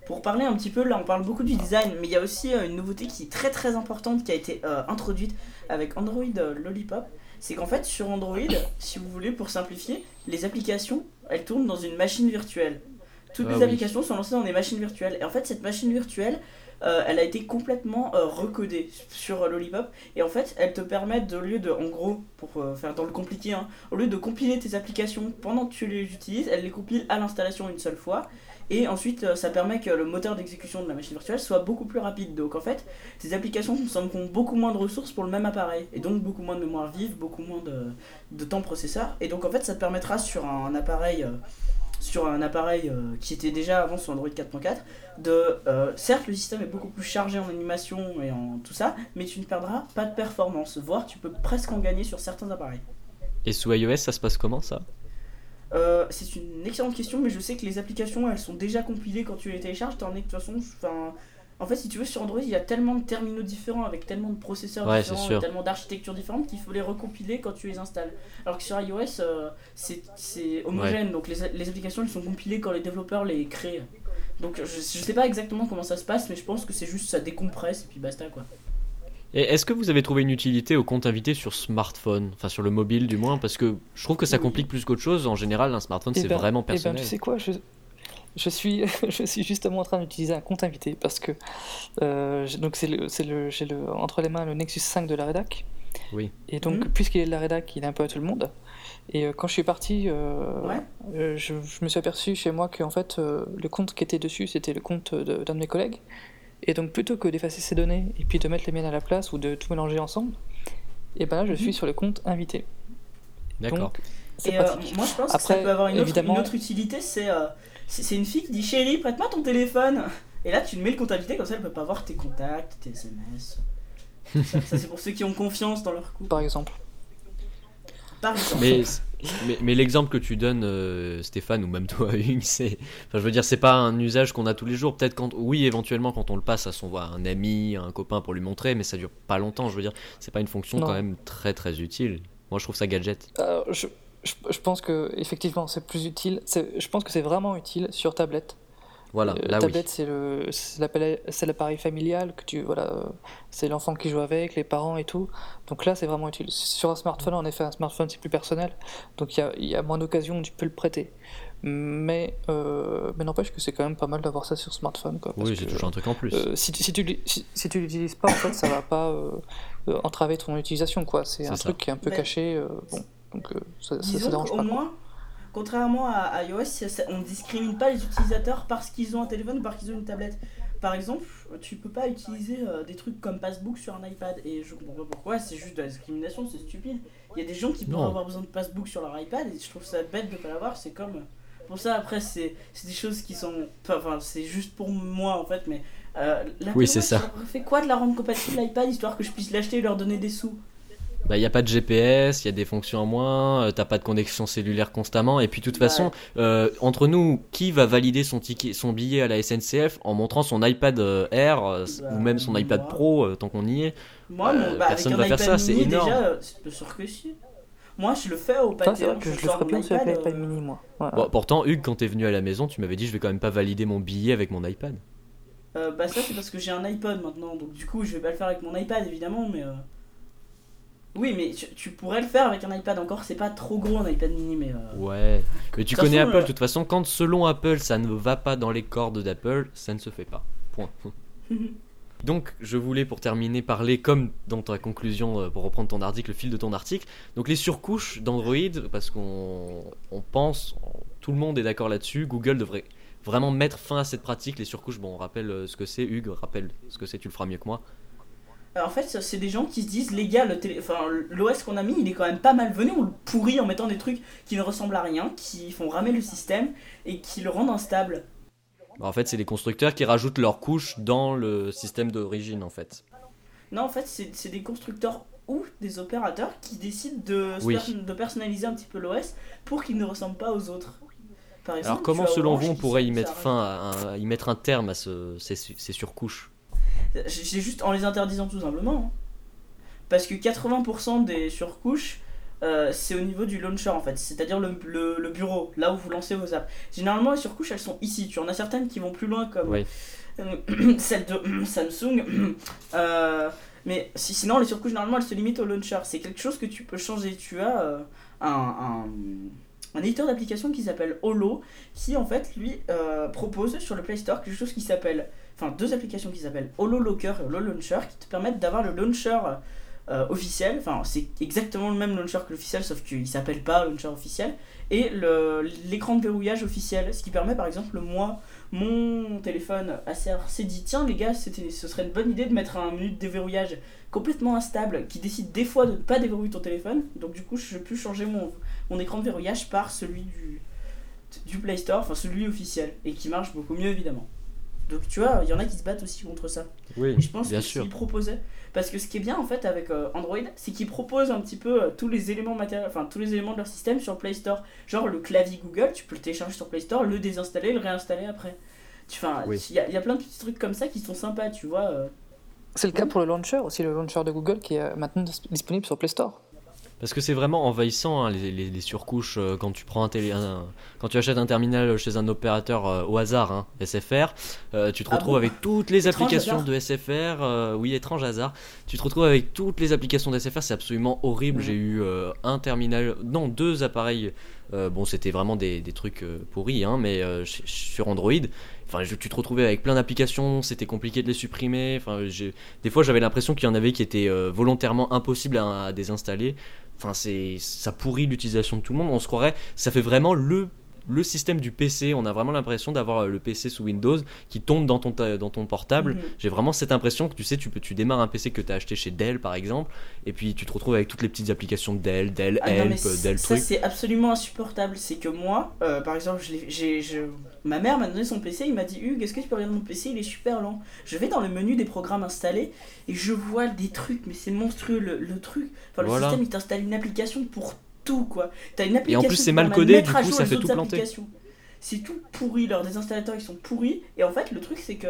pour parler un petit peu, là on parle beaucoup du design, mais il y a aussi euh, une nouveauté qui est très très importante qui a été euh, introduite avec Android euh, Lollipop. C'est qu'en fait sur Android, si vous voulez, pour simplifier, les applications, elles tournent dans une machine virtuelle. Toutes Ah les oui. applications sont lancées dans des machines virtuelles. Et en fait, cette machine virtuelle, euh, elle a été complètement euh, recodée sur Lollipop. Et en fait, elle te permet, de, au lieu de, en gros, pour euh, faire dans le compliqué, hein, au lieu de compiler tes applications pendant que tu les utilises, elle les compile à l'installation une seule fois. Et ensuite, ça permet que le moteur d'exécution de la machine virtuelle soit beaucoup plus rapide. Donc en fait, tes applications consommeront beaucoup moins de ressources pour le même appareil. Et donc beaucoup moins de mémoire vive, beaucoup moins de, de temps processeur. Et donc en fait, ça te permettra sur un appareil... sur un appareil euh, qui était déjà avant sur Android 4.4, de euh, certes le système est beaucoup plus chargé en animation et en tout ça, mais tu ne perdras pas de performance, voire tu peux presque en gagner sur certains appareils. Et sous iOS, ça se passe comment ça? Euh, c'est une excellente question, mais je sais que les applications elles sont déjà compilées quand tu les télécharges, donné que de toute façon, enfin, en fait, si tu veux, sur Android, il y a tellement de terminaux différents, avec tellement de processeurs Ouais, différents, tellement d'architectures différentes qu'il faut les recompiler quand tu les installes. Alors que sur iOS, euh, c'est homogène, donc les, les applications elles sont compilées quand les développeurs les créent. Donc je, je sais pas exactement comment ça se passe, mais je pense que c'est juste ça décompresse et puis basta quoi. Et est-ce que vous avez trouvé une utilité au compte invité sur smartphone? Enfin, sur le mobile du moins Parce que je trouve que ça Oui. complique plus qu'autre chose. En général, un smartphone, Eh c'est ben- vraiment eh ben, personnel. tu sais quoi, je, je, suis, je suis justement en train d'utiliser un compte invité parce que euh, j'ai- donc c'est le, c'est le, j'ai le, entre les mains le Nexus 5 de la rédac. Oui. Et donc, Mhm. puisqu'il est de la rédac, il est un peu à tout le monde. Et euh, quand je suis parti, euh, Ouais. euh, je, je me suis aperçu chez moi qu'en fait, euh, le compte qui était dessus, c'était le compte de- d'un de mes collègues. Et donc, plutôt que d'effacer ces données et puis de mettre les miennes à la place ou de tout mélanger ensemble, et ben là, je Mhm. suis sur le compte invité. D'accord. Et euh, moi je pense que ça Après, peut avoir une autre, évidemment- une autre utilité, c'est euh, c'est une fille qui dit chérie, prête-moi ton téléphone. Et là tu le mets le compte invité, comme ça elle peut pas voir tes contacts, tes SMS. Ça, Ça, c'est pour ceux qui ont confiance dans leur couple. Par exemple. Par exemple. Mais, mais, mais l'exemple que tu donnes, euh, Stéphane, ou même toi, Hugues, c'est. Enfin, je veux dire, c'est pas un usage qu'on a tous les jours. Peut-être quand. Oui, éventuellement, quand on le passe à son à un ami, à un copain pour lui montrer, mais ça dure pas longtemps. Je veux dire, c'est pas une fonction Non. quand même très très utile. Moi, je trouve ça gadget. Euh, je, je, je pense que effectivement c'est plus utile. Je pense que c'est vraiment utile sur tablette. Voilà, Euh, là tablette c'est l'appareil familial que tu voilà c'est l'enfant qui joue avec les parents et tout. Donc là c'est vraiment utile. Sur un smartphone en effet un smartphone c'est plus personnel donc il y a, il y a moins d'occasions où tu peux le prêter. Mais euh, mais n'empêche que c'est quand même pas mal d'avoir ça sur smartphone quoi. oui. parce Oui, c'est toujours un truc en plus. euh, si, tu- si tu l'u- si, si tu l'utilises pas en fait ça va pas euh, entraver ton utilisation quoi. C'est C'est un ça. truc qui est un peu Mais- caché euh, bon donc euh, ça, ça, ça Disons dérange qu'au pas. quoi. moins, contrairement à iOS, ça- ça- on ne discrimine pas les utilisateurs parce qu'ils ont un téléphone ou parce qu'ils ont une tablette. Par exemple, tu peux pas utiliser euh, des trucs comme Passbook sur un iPad et je comprends pas pourquoi, c'est juste de la discrimination, c'est stupide. Il y a des gens qui pourraient avoir besoin de Passbook sur leur iPad et je trouve ça bête de pas l'avoir, c'est comme. Pour ça, après, c'est c'est des choses qui sont. Enfin, c'est juste pour moi en fait, mais. Euh, la Oui, c'est ça. ça fait quoi de la rendre compatible l'iPad histoire que je puisse l'acheter et leur donner des sous? Bah, y a pas de GPS, il y a des fonctions en moins, euh, t'as pas de connexion cellulaire constamment, et puis de toute Ouais. façon, euh, entre nous, qui va valider son ticket, son billet à la SNCF en montrant son iPad euh, Air Bah, ou même son iPad moi. Pro, euh, tant qu'on y est Moi, Euh, mon, bah, personne avec va un faire iPad ça, c'est énorme. déjà, c'est bien sûr que si. Moi, je le fais au Ça, c'est Panthéon. vrai que je le ferais bien l'iPad euh, mini moi. Ouais. Bon, pourtant, Hugues, quand t'es venu à la maison, tu m'avais dit je vais quand même pas valider mon billet avec mon iPad. euh, bah, ça, c'est parce que j'ai un iPod maintenant. Donc, du coup, je vais pas le faire avec mon iPad, évidemment, mais. euh, Oui, mais tu, tu pourrais le faire avec un iPad encore. C'est pas trop gros un iPad mini, mais. euh, Ouais. Mais tu connais façon, Apple, euh, de toute façon, quand selon Apple ça ne va pas dans les cordes d'Apple, ça ne se fait pas. Point. Donc, je voulais pour terminer parler, comme dans ta conclusion, euh, pour reprendre ton article, le fil de ton article, donc les surcouches d'Android, parce qu'on on pense, tout le monde est d'accord là-dessus, Google devrait vraiment mettre fin à cette pratique, les surcouches. Bon, on rappelle ce que c'est, Hugues, rappelle ce que c'est, tu le feras mieux que moi. En fait, c'est des gens qui se disent, les gars, le télé... enfin, l'OS qu'on a mis, il est quand même pas mal. Venez, on le pourrit en mettant des trucs qui ne ressemblent à rien, qui font ramer le système et qui le rendent instable. Bah, en fait, c'est les constructeurs qui rajoutent leurs couches dans le système d'origine, en fait. Non, en fait, c'est des constructeurs ou des opérateurs qui décident de, Oui. personnaliser un petit peu l'OS pour qu'il ne ressemble pas aux autres. Par exemple, Alors, comment, selon vous, on pourrait y mettre fin, à, y mettre un terme à ce- ces, ces surcouches? J'ai j'ai juste en les interdisant tout simplement. hein. Parce que 80% des surcouches, euh, c'est au niveau du launcher en fait, c'est-à-dire le, le- le bureau, là où vous lancez vos apps. Généralement, les surcouches elles sont ici. Tu en as certaines qui vont plus loin, comme Oui. euh, celle de Samsung. Euh, mais si, sinon, les surcouches normalement elles se limitent au launcher. C'est quelque chose que tu peux changer. Tu as euh, un, un, un éditeur d'application qui s'appelle Holo, qui en fait lui propose sur le Play Store quelque chose qui s'appelle enfin deux applications qui s'appellent Holo Locker et Holo Launcher qui te permettent d'avoir le launcher euh, officiel, enfin c'est exactement le même launcher que l'officiel sauf qu'il s'appelle pas launcher officiel, et l'écran de verrouillage officiel, ce qui permet par exemple moi, mon téléphone ACR s'est dit tiens les gars ce serait une bonne idée de mettre un menu de déverrouillage complètement instable qui décide des fois de ne pas déverrouiller ton téléphone, donc du coup je peux changer mon, mon écran de verrouillage par celui du, du Play Store, enfin celui officiel, et qui marche beaucoup mieux évidemment. Donc tu vois, il y en a qui se battent aussi contre ça. Oui, Et je pense bien que sûr. s'ils proposaient, parce que ce qui est bien en fait avec euh, Android, c'est qu'ils proposent un petit peu euh, tous les éléments matériels, enfin tous les éléments de leur système sur Play Store. Genre le clavier Google, tu peux le télécharger sur Play Store, le désinstaller, le réinstaller après. Enfin, il Oui. y, a, il y a plein de petits trucs comme ça qui sont sympas, tu vois. euh. C'est le cas Oui. pour le launcher, aussi le launcher de Google qui est maintenant dis- disponible sur Play Store. Parce que c'est vraiment envahissant hein, les, les- les surcouches euh, quand tu prends un télé, un- quand tu achètes un terminal chez un opérateur euh, au hasard, hein, SFR, euh, tu te Ah retrouves bon avec toutes les Étrange applications hasard. de SFR, oui étrange hasard, tu te retrouves avec toutes les applications de SFR, c'est absolument horrible. Mhm. J'ai eu un terminal, non deux appareils, bon c'était vraiment des, des trucs pourris, hein, mais euh, sur Android. Enfin, je- tu te retrouvais avec plein d'applications, c'était compliqué de les supprimer. Enfin, des fois, j'avais l'impression qu'il y en avait qui étaient euh, volontairement impossibles à, à désinstaller. Enfin, c'est ça pourrit l'utilisation de tout le monde. On se croirait, ça fait vraiment le le système du PC. On a vraiment l'impression d'avoir euh, le PC sous Windows qui tombe dans ton dans ton portable. Mhm. J'ai vraiment cette impression que tu sais, tu peux tu démarres un PC que tu as acheté chez Dell par exemple, et puis tu te retrouves avec toutes les petites applications de Dell, Dell Ah Help, c- Dell ça truc. c'est absolument insupportable. C'est que moi, euh, par exemple, j'ai, je- ma mère m'a donné son PC, il m'a dit Hugues, est-ce que tu peux regarder mon PC Il est super lent. Je vais dans le menu des programmes installés et je vois des trucs, mais c'est monstrueux le, le truc. Enfin, le Voilà. système il t'installe une application pour tout quoi. T'as une application plus, c'est mal codé, du coup, ça fait tout planter. C'est tout pourri, leurs désinstallateurs ils sont pourris. Et en fait, le truc c'est que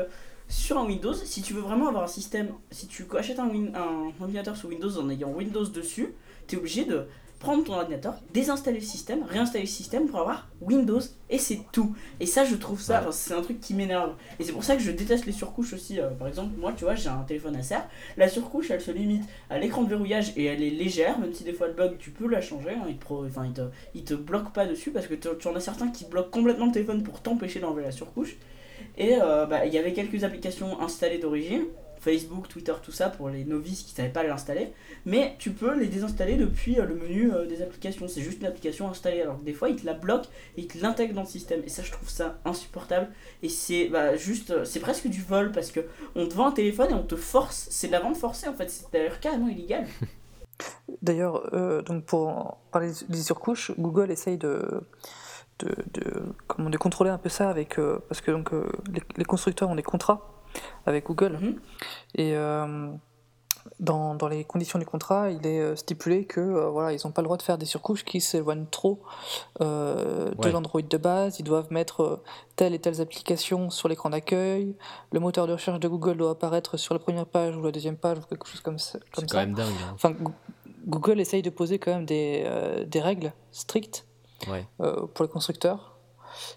sur un Windows, si tu veux vraiment avoir un système, si tu achètes un, Win- un ordinateur sous Windows en ayant Windows dessus, tu es obligé de prendre ton ordinateur, désinstaller le système, réinstaller le système pour avoir Windows et c'est tout. Et ça, je trouve ça, Ouais. c'est un truc qui m'énerve. Et c'est pour ça que je déteste les surcouches aussi. Euh, par exemple, moi, tu vois, j'ai un téléphone Acer. La surcouche, elle se limite à l'écran de verrouillage et elle est légère, même si des fois elle bug, tu peux la changer. hein, il, te pro- enfin, il, te, il te bloque pas dessus parce que tu tu en as certains qui bloquent complètement le téléphone pour t'empêcher d'enlever la surcouche. Et euh, bah, il y avait quelques applications installées d'origine. Facebook, Twitter, tout ça pour les novices qui savaient pas l'installer. Mais tu peux les désinstaller depuis euh, le menu euh, des applications. C'est juste une application installée. Alors que des fois, ils te la bloquent et ils te l'intègrent dans le système. Et ça, je trouve ça insupportable. Et c'est bah, juste, euh, c'est presque du vol parce que on te vend un téléphone et on te force. C'est de la vente forcée en fait. C'est d'ailleurs carrément illégal. D'ailleurs, euh, donc pour parler des surcouches, Google essaye de, de, de, comment, de contrôler un peu ça avec euh, parce que donc euh, les, les constructeurs ont des contrats avec Google Mhm. et euh, dans, dans les conditions du contrat, il est euh, stipulé que euh, voilà, ils n'ont pas le droit de faire des surcouches qui s'éloignent trop euh, de l'Android de base. Ils doivent mettre euh, telle et telle application sur l'écran d'accueil. Le moteur de recherche de Google doit apparaître sur la première page ou la deuxième page ou quelque chose comme ça. C'est quand même dingue. hein. Enfin, Goo- Google essaye de poser quand même des, des règles strictes Ouais. pour les constructeurs.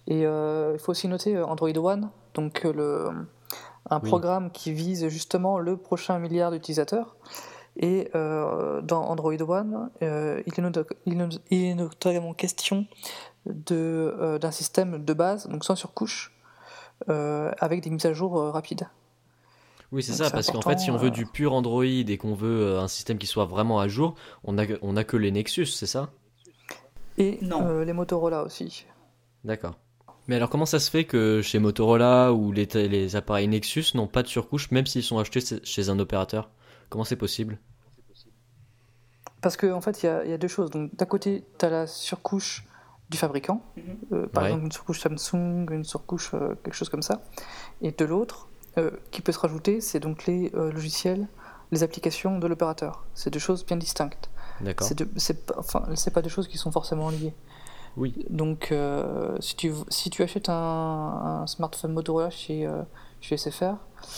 Et il faut aussi noter Android One, donc le, un Oui. programme qui vise justement le prochain milliard d'utilisateurs. Et euh, dans Android One, euh, il, est not- il est not- il est notamment question de, euh, d'un système de base, donc sans surcouche, euh, avec des mises à jour euh, rapides. Oui, c'est Donc ça, c'est parce qu'en fait, si on veut euh, du pur Android et qu'on veut un système qui soit vraiment à jour, on a, on a que les Nexus, c'est ça? Et Non. euh, les Motorola aussi. D'accord. Mais alors, comment ça se fait que chez Motorola ou les, les appareils Nexus n'ont pas de surcouche, même s'ils sont achetés chez- un opérateur? Comment c'est possible? Parce qu'en en fait, il y, a- il y a deux choses. Donc, d'un côté, tu as la surcouche du fabricant, Mhm. euh, par Ouais. exemple une surcouche Samsung, une surcouche euh, quelque chose comme ça. Et de l'autre, euh, qui peut se rajouter, c'est donc les euh, logiciels, les applications de l'opérateur. C'est deux choses bien distinctes. D'accord. C'est deux- c'est pas, enfin, c'est pas deux choses qui sont forcément liées. Oui. Donc, euh, si, tu, si tu achètes un, un smartphone Motorola chez, euh, chez SFR,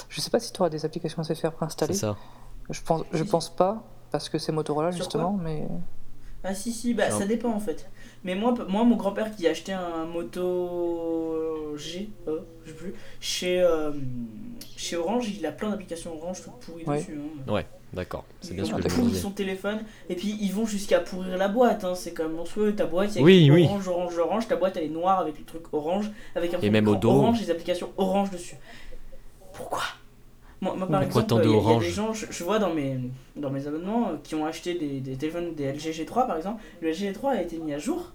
je sais pas si tu auras des applications SFR C'est préinstallées. ça. Je pense, je pense pas, parce que c'est Motorola Sur justement, mais. Ah si si bah Non. ça dépend en fait. Mais moi moi mon grand-père qui a acheté un moto G euh, je sais plus chez euh, chez Orange, il a plein d'applications Orange toutes pourries Ouais. dessus hein. Ouais, d'accord. C'est bien Ils ce que je son téléphone et puis ils vont jusqu'à pourrir la boîte hein. c'est quand même monstrueux ta boîte il y a Oui, oui. orange orange orange ta boîte elle est noire avec le truc orange avec un Et même au dos. orange les applications orange dessus. Pourquoi? Moi, moi, par Pourquoi exemple, tant de il y a- il y a orange? des gens, je, je vois dans mes, dans mes abonnements, euh, qui ont acheté des, des téléphones, des LG G3 par exemple. Le LG G3 a été mis à jour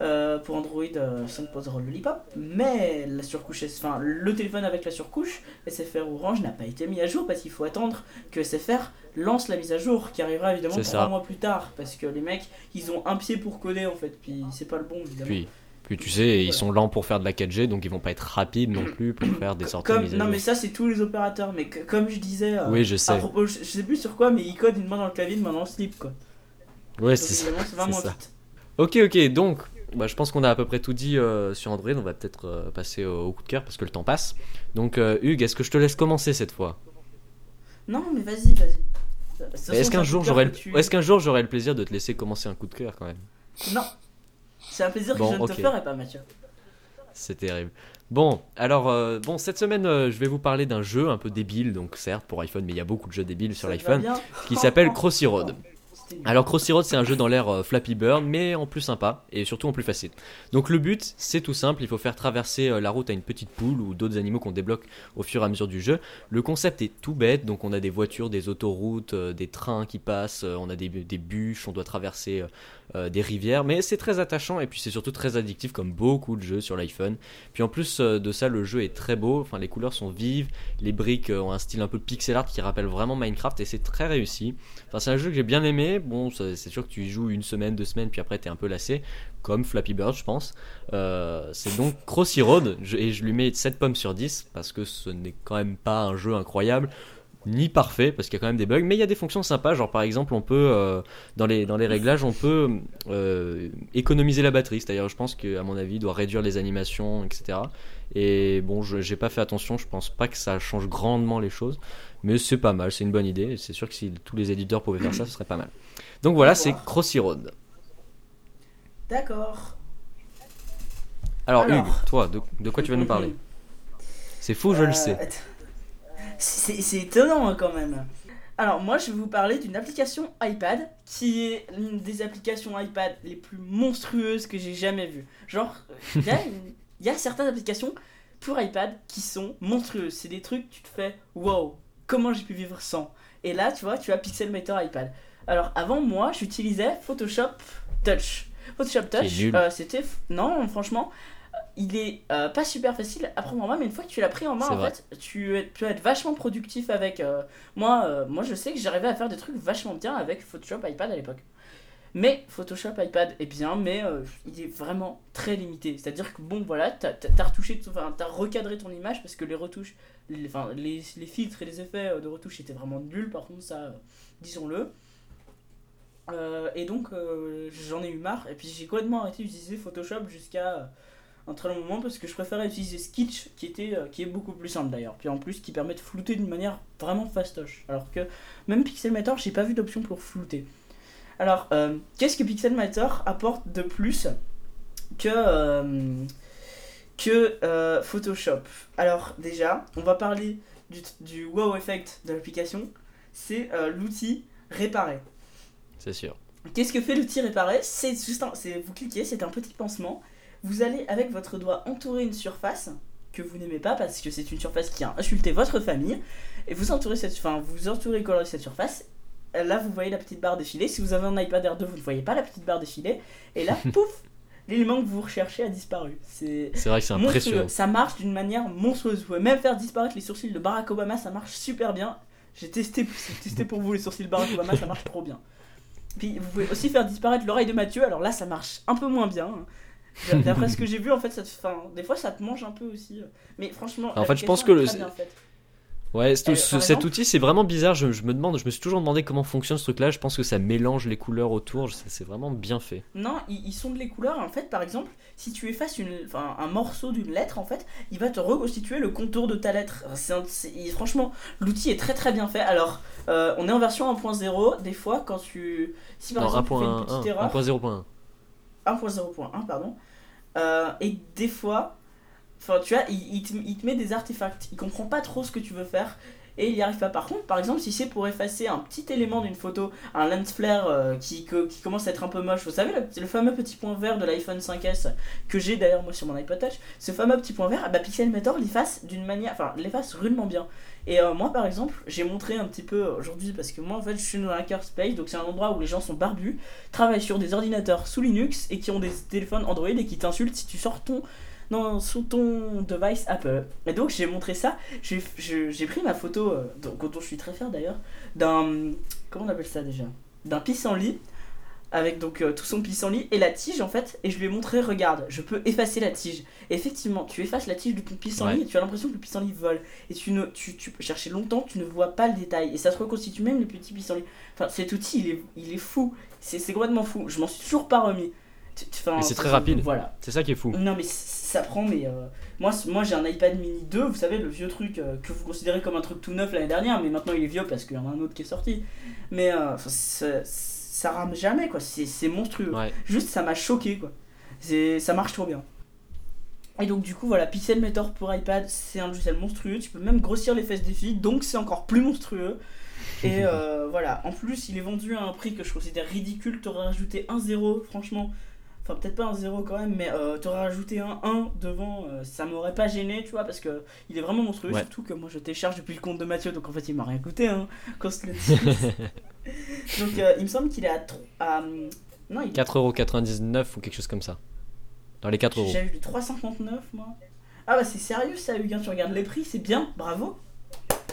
euh, pour Android euh, 5.0 Lollipop, mais la surcouche, enfin le téléphone avec la surcouche SFR Orange n'a pas été mis à jour parce qu'il faut attendre que SFR lance la mise à jour qui arrivera évidemment trois ça. mois plus tard parce que les mecs ils ont un pied pour coder en fait, puis c'est pas le bon évidemment. Puis, Puis tu sais, ils sont lents pour faire de la 4G, donc ils vont pas être rapides non plus pour faire des sorties Comme, à non mais ça c'est tous les opérateurs, mais que- comme je disais, euh, Oui, je à sais. propos- je, je sais plus sur quoi, mais ils codent une main dans le clavier, une main dans le slip quoi. Ouais, c'est ça. évidemment, c'est vraiment c'est ça. vite. Ok, ok, donc bah, je pense qu'on a à peu près tout dit euh, sur Android. On va peut-être euh, passer au, au coup de cœur parce que le temps passe. Donc, euh, Hugues, est-ce que je te laisse commencer cette fois? Non mais vas-y, vas-y. Est-ce qu'un un jour j'aurai le... tu- est-ce qu'un jour j'aurai le plaisir de te laisser commencer un coup de cœur quand même? Non. C'est un plaisir Bon, que je ne te ferai pas, Mathieu. C'est terrible. Bon, alors, euh, bon, cette semaine, euh, je vais vous parler d'un jeu un peu débile, donc certes pour iPhone, mais il y a beaucoup de jeux débiles sur l'iPhone, qui s'appelle Crossy Road. Alors Crossy Road c'est un jeu dans l'air euh, Flappy Bird mais en plus sympa et surtout en plus facile. Donc le but c'est tout simple, il faut faire traverser euh, la route à une petite poule ou d'autres animaux qu'on débloque au fur et à mesure du jeu. Le concept est tout bête, donc on a des voitures, des autoroutes, euh, des trains qui passent, on a des bûches, on doit traverser euh, des rivières, mais c'est très attachant et puis c'est surtout très addictif comme beaucoup de jeux sur l'iPhone. Puis en plus euh, de ça le jeu est très beau, enfin les couleurs sont vives, les briques euh, ont un style un peu pixel art qui rappelle vraiment Minecraft et c'est très réussi. Enfin, c'est un jeu que j'ai bien aimé. Bon, c'est sûr que tu y joues une semaine, deux semaines, puis après t'es un peu lassé, comme Flappy Bird, je pense. C'est donc Crossy Road, et je lui mets 7 pommes sur 10 parce que ce n'est quand même pas un jeu incroyable. Ni parfait parce qu'il y a quand même des bugs, mais il y a des fonctions sympas. Genre par exemple, on peut euh, dans les dans les réglages, on peut euh, économiser la batterie. C'est-à-dire, je pense qu'à mon avis, il doit réduire les animations, etc. Et bon, j'ai pas fait attention. Je pense pas que ça change grandement les choses. Mais c'est pas mal, c'est une bonne idée. C'est sûr que si tous les éditeurs pouvaient faire ça, ce serait pas mal. Donc voilà, c'est. Crossy Road. D'accord. Alors, Alors. Hugues, toi, de, de quoi tu vas nous parler? C'est fou, je Euh, le sais. C'est c'est étonnant hein, quand même. Alors moi je vais vous parler d'une application iPad qui est l'une des applications iPad les plus monstrueuses que j'ai jamais vues. Genre, il y, y a certaines applications pour iPad qui sont monstrueuses. C'est des trucs, tu te fais wow, comment j'ai pu vivre sans? Et là tu vois, tu as Pixelmator iPad. Alors avant moi j'utilisais Photoshop Touch. Photoshop Touch, euh, c'était... Non franchement, il est euh, pas super facile à prendre en main, mais une fois que tu l'as pris en main, en vrai. fait, tu, vas être vachement productif avec. euh, moi, euh, moi, je sais que j'arrivais à faire des trucs vachement bien avec Photoshop iPad à l'époque. Mais Photoshop iPad est bien, mais il est vraiment très limité. C'est-à-dire que bon, voilà, t'as as retouché, enfin, t'as recadré ton image parce que les retouches, les, enfin, les, les filtres et les effets de retouche étaient vraiment nuls. Par contre, ça, disons-le. Et donc, j'en ai eu marre. Et puis, j'ai complètement arrêté d'utiliser Photoshop jusqu'à un très long moment parce que je préférais utiliser Sketch qui, était, euh, qui est beaucoup plus simple d'ailleurs. Puis en plus, qui permet de flouter d'une manière vraiment fastoche. Alors que même Pixelmator, j'ai pas vu d'option pour flouter. Alors, euh, qu'est-ce que Pixelmator apporte de plus que, euh, que Photoshop? Alors, déjà, on va parler du, du wow effect de l'application. C'est l'outil réparer. C'est sûr. Qu'est-ce que fait l'outil réparer C'est juste un, vous cliquez, c'est un petit pansement. Vous allez avec votre doigt entourer une surface que vous n'aimez pas parce que c'est une surface qui a insulté votre famille et vous entourez cette, enfin vous entourez colorez cette surface. Là vous voyez la petite barre défiler. Si vous avez un iPad R2 vous ne voyez pas la petite barre défiler et là pouf l'élément que vous recherchez a disparu. C'est C'est vrai que c'est impressionnant. Ça marche d'une manière monstrueuse. Vous pouvez même faire disparaître les sourcils de Barack Obama, ça marche super bien. J'ai testé, j'ai testé pour vous les sourcils de Barack Obama, ça marche trop bien. Puis vous pouvez aussi faire disparaître l'oreille de Mathieu, alors là ça marche un peu moins bien. hein. D'après ce que j'ai vu, en fait, ça te, enfin, des fois ça te mange un peu aussi. Mais franchement, En fait, je pense que le-. Ouais, Euh, ce- cet exemple outil c'est vraiment bizarre. Je, je me demande, je me suis toujours demandé comment fonctionne ce truc-là. Je pense que ça mélange les couleurs autour. C'est vraiment bien fait. Non, ils, ils sont de les couleurs. En fait, par exemple, si tu effaces une, enfin, un morceau d'une lettre, en fait, il va te reconstituer le contour de ta lettre. Un- franchement, l'outil est très très bien fait. Alors, euh, on est en version 1.0. Des fois, quand tu. Si par Non, exemple, tu fais une petite 1.1, erreur. 1.0.1. 1.0.1, pardon. Euh, et des fois, tu vois, il, te, met des artefacts. Il comprend pas trop ce que tu veux faire et il y arrive pas. Par contre, par exemple, si c'est pour effacer un petit élément d'une photo, un lens flare euh, qui, co- qui commence à être un peu moche, vous savez, le, le fameux petit point vert de l'iPhone 5S que j'ai d'ailleurs moi sur mon iPod Touch, ce fameux petit point vert, ah bah, Pixelmator l'efface d'une manière, enfin, l'efface rudement bien. Et euh, moi, par exemple, j'ai montré un petit peu aujourd'hui parce que moi, en fait, je suis dans un hackerspace, donc c'est un endroit où les gens sont barbus travaillent sur des ordinateurs sous Linux et qui ont des téléphones Android et qui t'insultent si tu sors ton non, sous ton device Apple. Et donc j'ai montré ça, j'ai pris ma photo, euh, dont je suis très fier d'ailleurs, d'un... Comment on appelle ça déjà? D'un pissenlit avec donc euh, tout son pissenlit et la tige en fait et je lui ai montré regarde je peux effacer la tige. Et effectivement tu effaces la tige de ton pissenlit Ouais. et tu as l'impression que le pissenlit vole. Et tu, ne, tu, tu peux chercher longtemps tu ne vois pas le détail. Et ça se reconstitue même les petits pissenlits enfin cet outil il est, il est fou. C'est complètement fou. Je m'en suis toujours pas remis. Enfin, c'est très rapide. voilà. C'est ça qui est fou. non mais ça prend mais euh, moi moi j'ai un iPad mini 2 vous savez le vieux truc euh, que vous considérez comme un truc tout neuf l'année dernière mais maintenant il est vieux parce qu'il y en a un autre qui est sorti. Mais euh, ça, rame jamais quoi. C'est monstrueux. Ouais. juste ça m'a choqué quoi. C'est ça marche trop bien. Et donc du coup voilà Pixelmator pour iPad. C'est un logiciel monstrueux. Tu peux même grossir les fesses des filles donc c'est encore plus monstrueux. Et euh, voilà. En plus il est vendu à un prix que je considère ridicule. T'aurais rajouté un 0 franchement Enfin, peut-être pas un 0 quand même, mais euh, t'aurais rajouté un 1 devant, euh, ça m'aurait pas gêné, tu vois, parce que il est vraiment monstrueux. Ouais. Surtout que moi je télécharge depuis le compte de Mathieu, donc en fait il m'a rien coûté, hein, qu'on se le donc euh, il me semble qu'il est à. hum, non, il est 4,99€ ou quelque chose comme ça. Dans les 4 euros. J'ai eu du 3,59 moi. Ah bah c'est sérieux ça, Hugues, hein, tu regardes les prix, c'est bien, bravo.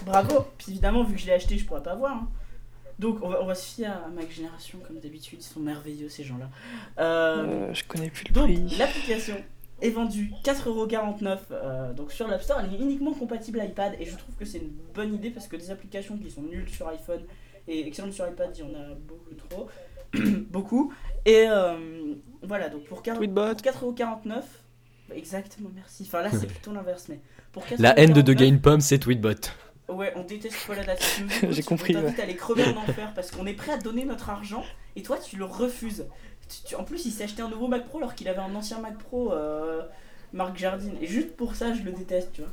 Bravo. Puis évidemment, vu que je l'ai acheté, je pourrais pas voir. hein. Donc on va, on va se fier à Mac Génération comme d'habitude, ils sont merveilleux ces gens-là. Euh, Euh, je connais plus le donc prix. l'application est vendue 4,49€ euh, donc sur l'App Store, elle est uniquement compatible iPad et je trouve que c'est une bonne idée parce que des applications qui sont nulles sur iPhone et excellentes sur iPad, il y en a beaucoup trop. beaucoup. Et euh, voilà, donc pour 4 Tweetbot. pour 4,49€. bah, Exactement, merci. Enfin là c'est plutôt l'inverse, mais pour La haine de De 4,49€, Game Pomme, c'est Tweetbot. Ouais, on déteste pas la attitude. J'ai compris, On t'invite à aller crever en enfer parce qu'on est prêt à donner notre argent et toi tu le refuses. Tu- tu- en plus, il s'est acheté un nouveau Mac Pro alors qu'il avait un ancien Mac Pro, euh, Marc Jardine. Et juste pour ça, je le déteste, tu vois.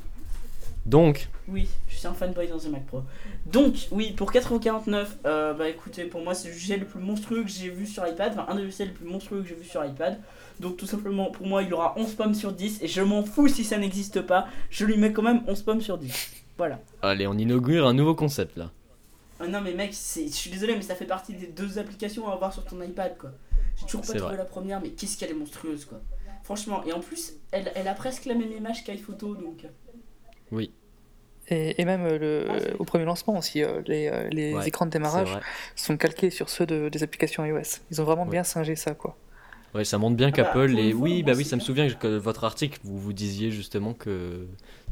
Donc, Oui, je suis un fanboy dans un Mac Pro. Donc, oui, pour 4,49€, euh, bah écoutez, pour moi, c'est le logiciel le plus monstrueux que j'ai vu sur iPad. Enfin, un des logiciels les plus monstrueux que j'ai vu sur iPad. Donc, tout simplement, pour moi, il aura 11 pommes sur 10. Et je m'en fous si ça n'existe pas. Je lui mets quand même 11 pommes sur 10. Voilà. allez, on inaugure un nouveau concept là. Ah non mais mec, je suis désolé mais ça fait partie des deux applications à avoir sur ton iPad quoi. J'ai toujours pas trouvé vrai. la première mais qu'est-ce qu'elle est monstrueuse quoi. Franchement, et en plus, elle, elle a presque la même image qu'iPhoto donc... euh, Et, et même euh, le, Ah, au premier lancement aussi, euh, les, euh, les Ouais, écrans de démarrage sont calqués sur ceux de- des applications iOS. Ils ont vraiment Ouais. bien singé ça, quoi. Ouais, ça montre bien Ah bah, qu'Apple et oui, bah oui, ça me souvient que votre article, vous vous disiez justement que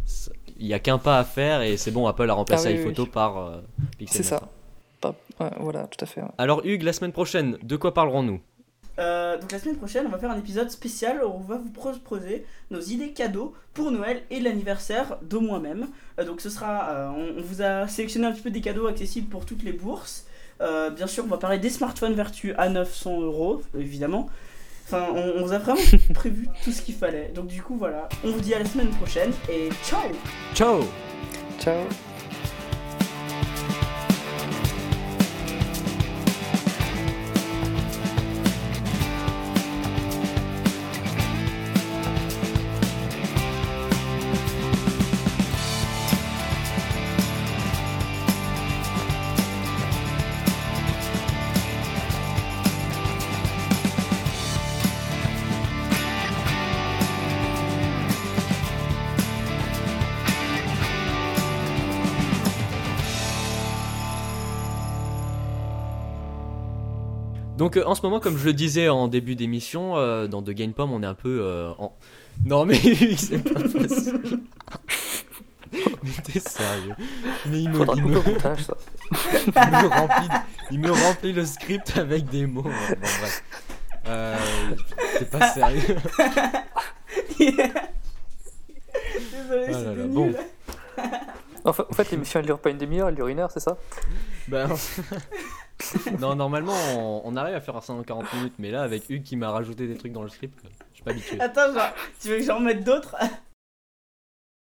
ça- il y a qu'un pas à faire et c'est bon, Apple a remplacé Ah oui, iPhoto oui. par euh, C'est ça. Pixelmator. Pas- ouais, voilà, tout à fait. ouais. Alors Hugues, la semaine prochaine, de quoi parlerons-nous? Euh, donc la semaine prochaine, on va faire un épisode spécial où on va vous proposer nos idées cadeaux pour Noël et l'anniversaire de moi-même. Euh, donc ce sera, euh, on, on vous a sélectionné un petit peu des cadeaux accessibles pour toutes les bourses. Euh, bien sûr, on va parler des smartphones Vertu à 900 euros, évidemment. Enfin, on, on vous a vraiment prévu tout ce qu'il fallait. Donc du coup, voilà, on vous dit à la semaine prochaine et ciao! Ciao! Ciao Donc euh, en ce moment, comme je le disais en début d'émission, euh, dans The Game Pom, on est un peu euh, en... Non mais c'est pas possible. mais t'es sérieux Mais il me, Faudra il couper me- au montage, ça. il me remplit, il me remplit le script avec des mots. Bon, bref. Euh, t'es pas sérieux. Désolé, Ah là là, bon. En fait, l'émission, elle dure pas une demi-heure, elle dure une heure, c'est ça? Ben, non, normalement, on, arrive à faire ça en 40 minutes, mais là, avec Hugues qui m'a rajouté des trucs dans le script, je suis pas habitué. Attends, genre, tu veux que j'en mette d'autres?